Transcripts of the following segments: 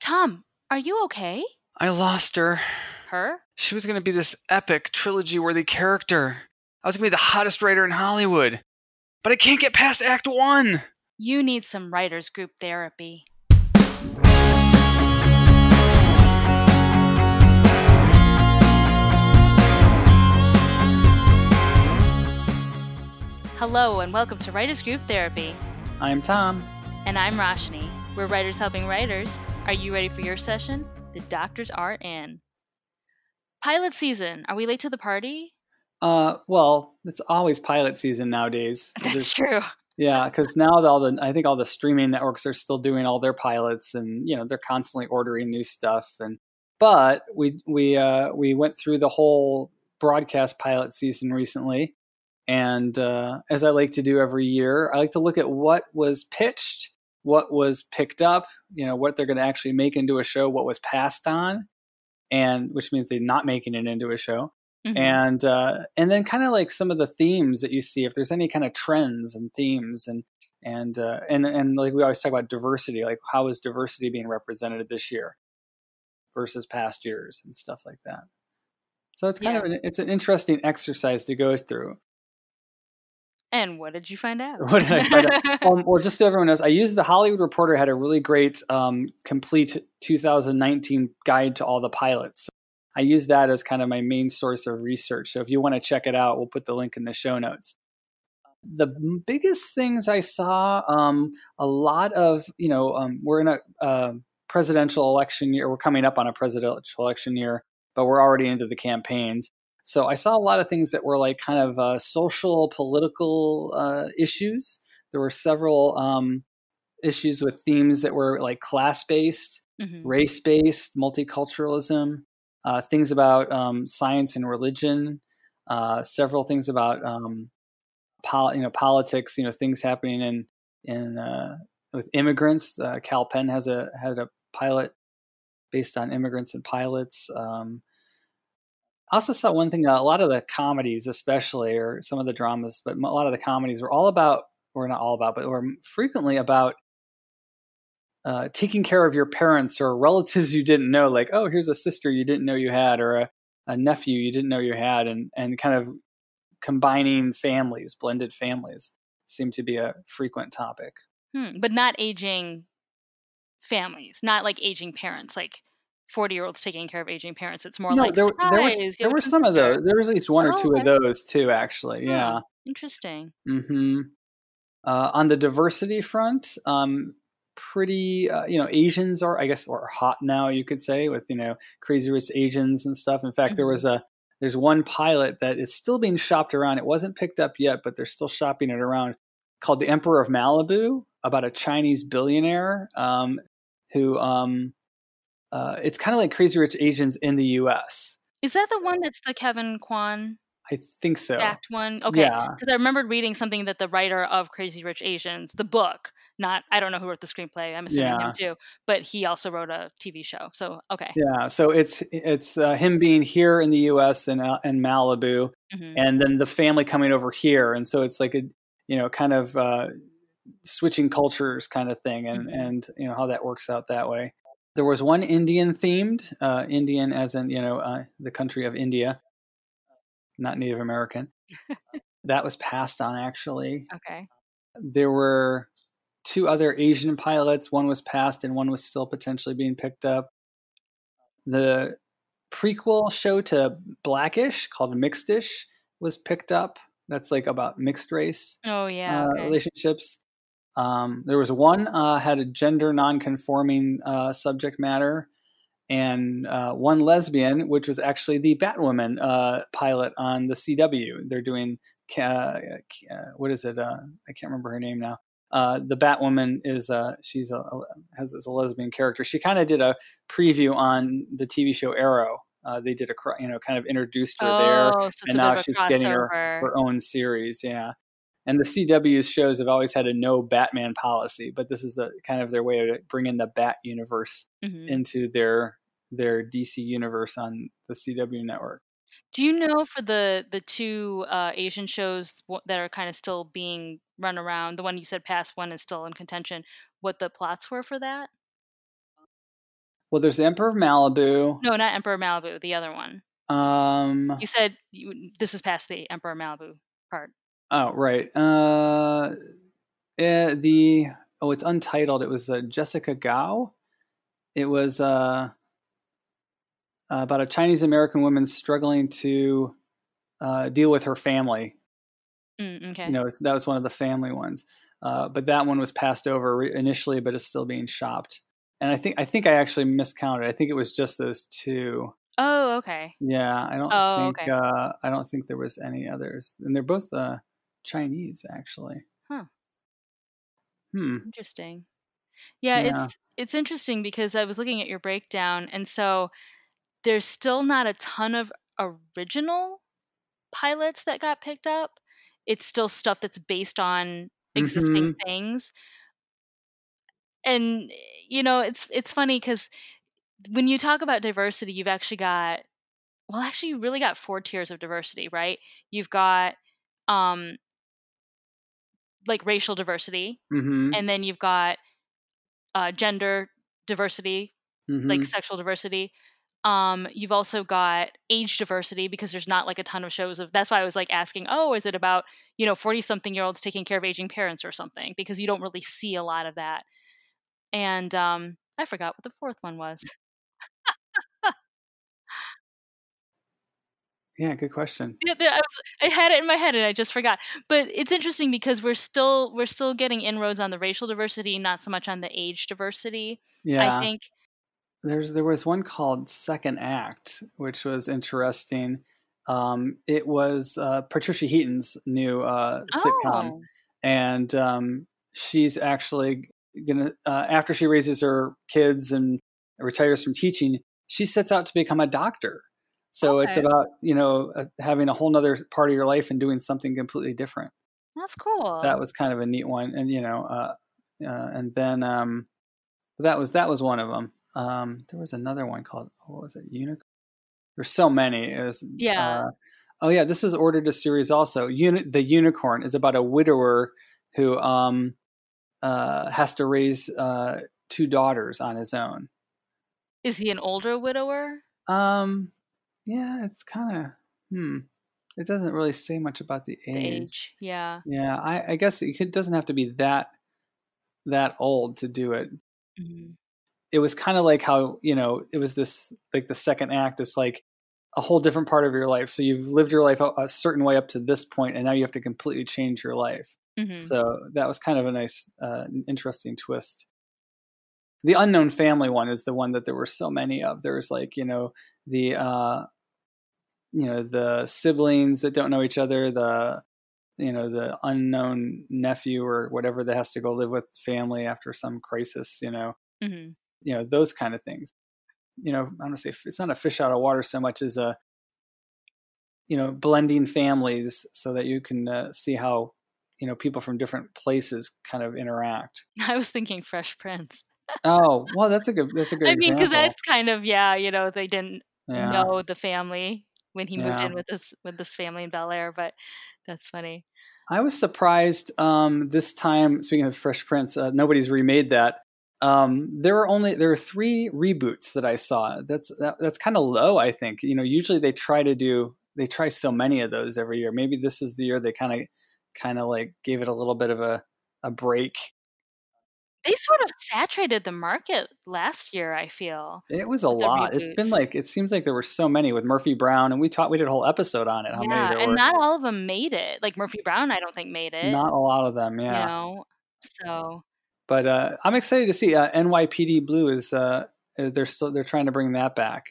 Tom, are you okay? I lost her. Her? She was going to be this epic, trilogy worthy character. I was going to be the hottest writer in Hollywood. But I can't get past Act One. You need some writers group therapy. Hello, and welcome to Writers Group Therapy. I'm Tom. And I'm Roshni. We're writers helping writers. Are you ready for your session? The doctors are in. Pilot season. Are we late to the party? Uh, well, it's always pilot season nowadays. That's There's- true. Yeah, because now all the I think all the streaming networks are still doing all their pilots, and you know they're constantly ordering new stuff. And but we we uh, we went through the whole broadcast pilot season recently, and uh, as I like to do every year, I like to look at what was pitched, what was picked up, you know, what they're going to actually make into a show, what was passed on, and which means they're not making it into a show Mhm. and uh, and then kind of like some of the themes that you see if there's any kind of trends and themes and and uh, and and like we always talk about diversity like how is diversity being represented this year versus past years and stuff like that so it's kind Yeah. of an, it's an interesting exercise to go through and what did you find out? What did I find out? um, well, just so everyone knows, I used the Hollywood Reporter had a really great um, complete 2019 guide to all the pilots. So I use that as kind of my main source of research. So if you want to check it out, we'll put the link in the show notes. The biggest things I saw, um, a lot of you know, um, we're in a uh, presidential election year. We're coming up on a presidential election year, but we're already into the campaigns. So I saw a lot of things that were like kind of uh, social, political uh, issues. There were several um, issues with themes that were like class based, Mhm. race based, multiculturalism, uh, things about um, science and religion, uh, several things about um, pol- you know politics, you know things happening in in uh, with immigrants. Uh, Kal Penn has a has a pilot based on immigrants and pilots. Um, I also saw one thing. A lot of the comedies, especially, or some of the dramas, but a lot of the comedies were all about, or not all about, but were frequently about uh, taking care of your parents or relatives you didn't know. Like, oh, here's a sister you didn't know you had, or a, a nephew you didn't know you had, and and kind of combining families, blended families, seem to be a frequent topic. Hmm, But not aging families, not like aging parents, like 40 year olds taking care of aging parents. It's more no, like, there, there was there were some of those. There was at least one or Oh, two okay. of those too, actually. Hmm. Yeah. Interesting. hmm Uh, on the diversity front, um, pretty uh, you know Asians are I guess are hot now you could say with you know Crazy Rich Asians and stuff. In fact, there was a there's one pilot that is still being shopped around. It wasn't picked up yet, but they're still shopping it around. Called The Emperor of Malibu, about a Chinese billionaire um, who um, uh, it's kind of like Crazy Rich Asians in the U.S. Is that the one that's the Kevin Kwan I think so. backed one? Okay. Yeah. Because I remembered reading something that the writer of Crazy Rich Asians, the book, not, I don't know who wrote the screenplay, I'm assuming Yeah. him too, but he also wrote a TV show. So, okay. Yeah, so it's it's uh, him being here in the U.S. and uh, in Malibu, Mhm. and then the family coming over here, and so it's like a you know kind of uh, switching cultures kind of thing, and Mhm. and you know how that works out that way. There was one Indian themed, uh, Indian as in you know uh, the country of India, not Native American. that was passed on actually. Okay. There were two other Asian pilots. One was passed, and one was still potentially being picked up. The prequel show to Blackish called Mixedish was picked up. That's like about mixed race Oh, yeah. uh, Okay. relationships. Um, there was one uh, had a gender non-conforming uh, subject matter, and uh, one lesbian, which was actually the Batwoman uh, pilot on the CW. They're doing uh, uh, what is it? Uh, I can't remember her name now. Uh, the Batwoman is uh, she's a, has is a lesbian character. She kind of did a preview on the TV show Arrow. Uh, they did a you know kind of introduced her there, Oh, so and now she's a getting her, her own series. Yeah, and the CW's shows have always had a no Batman policy, but this is the kind of their way to bring in the Bat universe Mhm. into their their DC universe on the CW network. Do you know for the the two uh, Asian shows that are kind of still being run around, the one you said past one is still in contention, what the plots were for that? Well, there's the Emperor of Malibu. No, not Emperor Malibu. The other one. Um. You said you, this is past the Emperor Malibu part. Oh right. Uh. eh, the oh, it's untitled. It was uh, Jessica Gao. It was uh about a Chinese American woman struggling to uh, deal with her family. Mm, okay. You know, that was one of the family ones. Uh, but that one was passed over initially, but is still being shopped. And I think I think I actually miscounted. I think it was just those two. oh, okay. Yeah, I don't Oh, think okay. uh, I don't think there was any others, and they're both uh, Chinese actually. Huh. Hmm. Interesting. Yeah, Yeah. it's it's interesting because I was looking at your breakdown, and so there's still not a ton of original pilots that got picked up. It's still stuff that's based on existing Mhm. things. And you know, it's it's funny because when you talk about diversity, you've actually got well, actually, you really got four tiers of diversity, right? You've got um, like racial diversity, Mhm. and then you've got uh, gender diversity, like Mhm. sexual diversity. Um, you've also got age diversity because there's not like a ton of shows of. That's why I was like asking, oh, is it about you know forty something year olds taking care of aging parents or something? Because you don't really see a lot of that. And um, I forgot what the fourth one was. Yeah. Good question. Yeah, I, was, I had it in my head and I just forgot. But it's interesting because we're still we're still getting inroads on the racial diversity, not so much on the age diversity. Yeah. I think. There's there was one called Second Act, which was interesting. Um, it was uh, Patricia Heaton's new uh, sitcom, Oh, and um, she's actually gonna uh, after she raises her kids and retires from teaching, she sets out to become a doctor. So it's about you know uh, having a whole nother part of your life and doing something completely different. that's cool. That was kind of a neat one, and you know, uh, uh, and then um, that was that was one of them. Um, there was another one called what was it? Unicorn. There's so many. It was Yeah. Uh, oh yeah, this was ordered a series also. Uni- the Unicorn is about a widower who um, uh, has to raise uh, two daughters on his own. Is he an older widower? Um, yeah, it's kind of hmm. It doesn't really say much about the age. The age. Yeah. Yeah, I, I guess it doesn't have to be that that old to do it. Mhm. It was kind of like how you know it was this like the second act is like a whole different part of your life. So you've lived your life a, a certain way up to this point, and now you have to completely change your life. Mhm. So that was kind of a nice, uh, interesting twist. The unknown family one is the one that there were so many of. There's like you know the uh, you know the siblings that don't know each other, the you know the unknown nephew or whatever that has to go live with family after some crisis. You know, Mhm. you know those kind of things. You know, I don't say it's not a fish out of water so much as a you know blending families so that you can uh, see how you know people from different places kind of interact. I was thinking Fresh Prince. Oh, well, that's a good that's a good I mean, because that's kind of yeah, you know, they didn't yeah. know the family when he moved Yeah. in with this with this family in Bel Air, but that's funny. I was surprised um, this time. Speaking of Fresh Prince, uh, nobody's remade that. Um, there are only there are three reboots that I saw. That's that, that's kind of low. I think you know usually they try to do they try so many of those every year. Maybe this is the year they kind of kind of like gave it a little bit of a a break. They sort of saturated the market last year, I feel. It was a lot. It's been like it seems like there were so many with Murphy Brown, and we taught we did a whole episode on it. How yeah, many there and were? not all of them made it. Like Murphy Brown, I don't think made it. Not a lot of them. Yeah. You know, so but uh, I'm excited to see uh, NYPD Blue is uh, they're still they're trying to bring that back.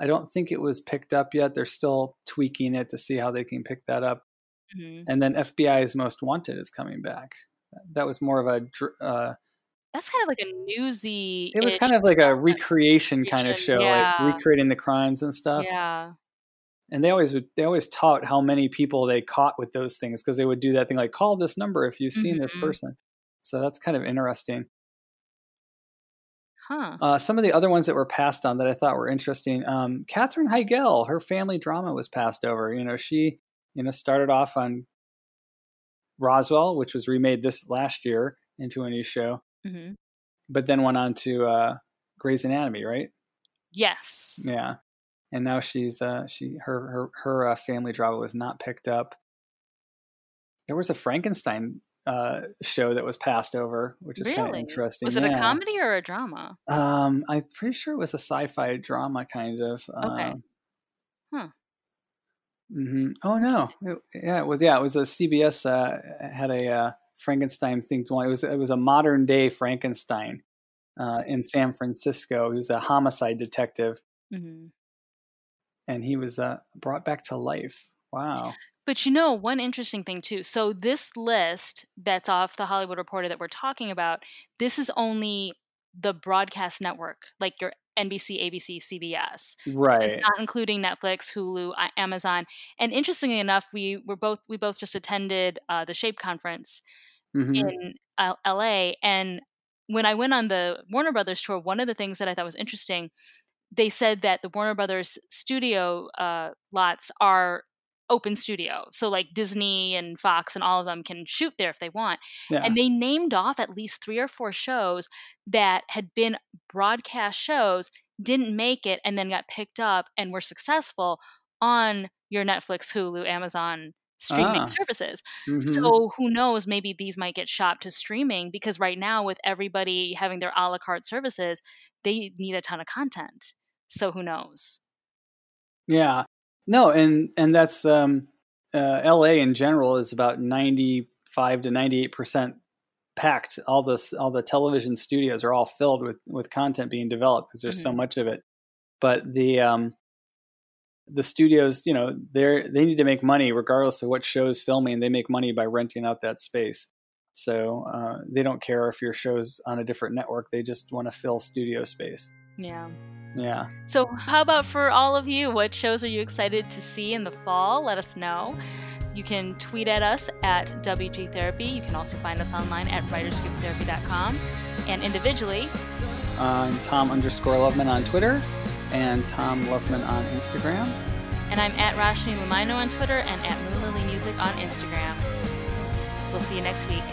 I don't think it was picked up yet. They're still tweaking it to see how they can pick that up. mhm. And then FBI's Most Wanted is coming back. That was more of a uh, that's kind of like a newsy. it was kind of like a recreation kind of show, yeah. like recreating the crimes and stuff. Yeah. And they always would, they always taught how many people they caught with those things because they would do that thing like call this number if you've seen this Mhm. person. So that's kind of interesting. Huh. Uh, some of the other ones that were passed on that I thought were interesting. Um, Katherine Heigl, her family drama was passed over. You know, she you know started off on Roswell, which was remade this last year into a new show, hmm but then went on to uh, Grey's Anatomy, right? Yes. Yeah, and now she's uh, she her her her uh, family drama was not picked up. There was a Frankenstein uh, show that was passed over, which is kind of interesting. Was it a comedy or a drama? Um, I'm pretty sure it was a sci-fi drama kind of. Okay. Um, Huh. hmm Oh no! It- yeah, it was. Yeah, it was a CBS uh, had a uh, Frankenstein themed one. It was it was a modern day Frankenstein uh, in San Francisco. He was a homicide detective, hmm and he was uh, brought back to life. Wow. But you know, one interesting thing too. So this list that's off the Hollywood Reporter that we're talking about, this is only the broadcast network, like your NBC, ABC, CBS. This is Right. not including Netflix, Hulu, Amazon. And interestingly enough, we were both we both just attended uh, the Shape conference hmm in L- LA, and when I went on the Warner Brothers tour, one of the things that I thought was interesting, they said that the Warner Brothers studio uh, lots are open studio, so like Disney and Fox and all of them can shoot there if they want. Yeah. And they named off at least three or four shows that had been broadcast shows, didn't make it, and then got picked up and were successful on your Netflix, Hulu, Amazon streaming Ah. services. hmm So who knows? Maybe these might get shopped to streaming because right now, with everybody having their a la carte services, they need a ton of content. So who knows? Yeah. No, and and that's um, uh, L.A. in general is about ninety-five to ninety-eight percent packed. All this, all the television studios are all filled with with content being developed because there's so Mhm. much of it. But the um, the studios, you know, they're they need to make money regardless of what show's filming. They make money by renting out that space. So uh, they don't care if your show's on a different network. They just want to fill studio space. Yeah. Yeah. So how about for all of you? What shows are you excited to see in the fall? Let us know. You can tweet at us at WG Therapy. You can also find us online at writersgrouptherapy.com. And individually, I'm Tom underscore Loveman on Twitter and Tom Loveman on Instagram. and I'm at Roshni Lumino on Twitter and at Moonlily Music on Instagram. We'll see you next week.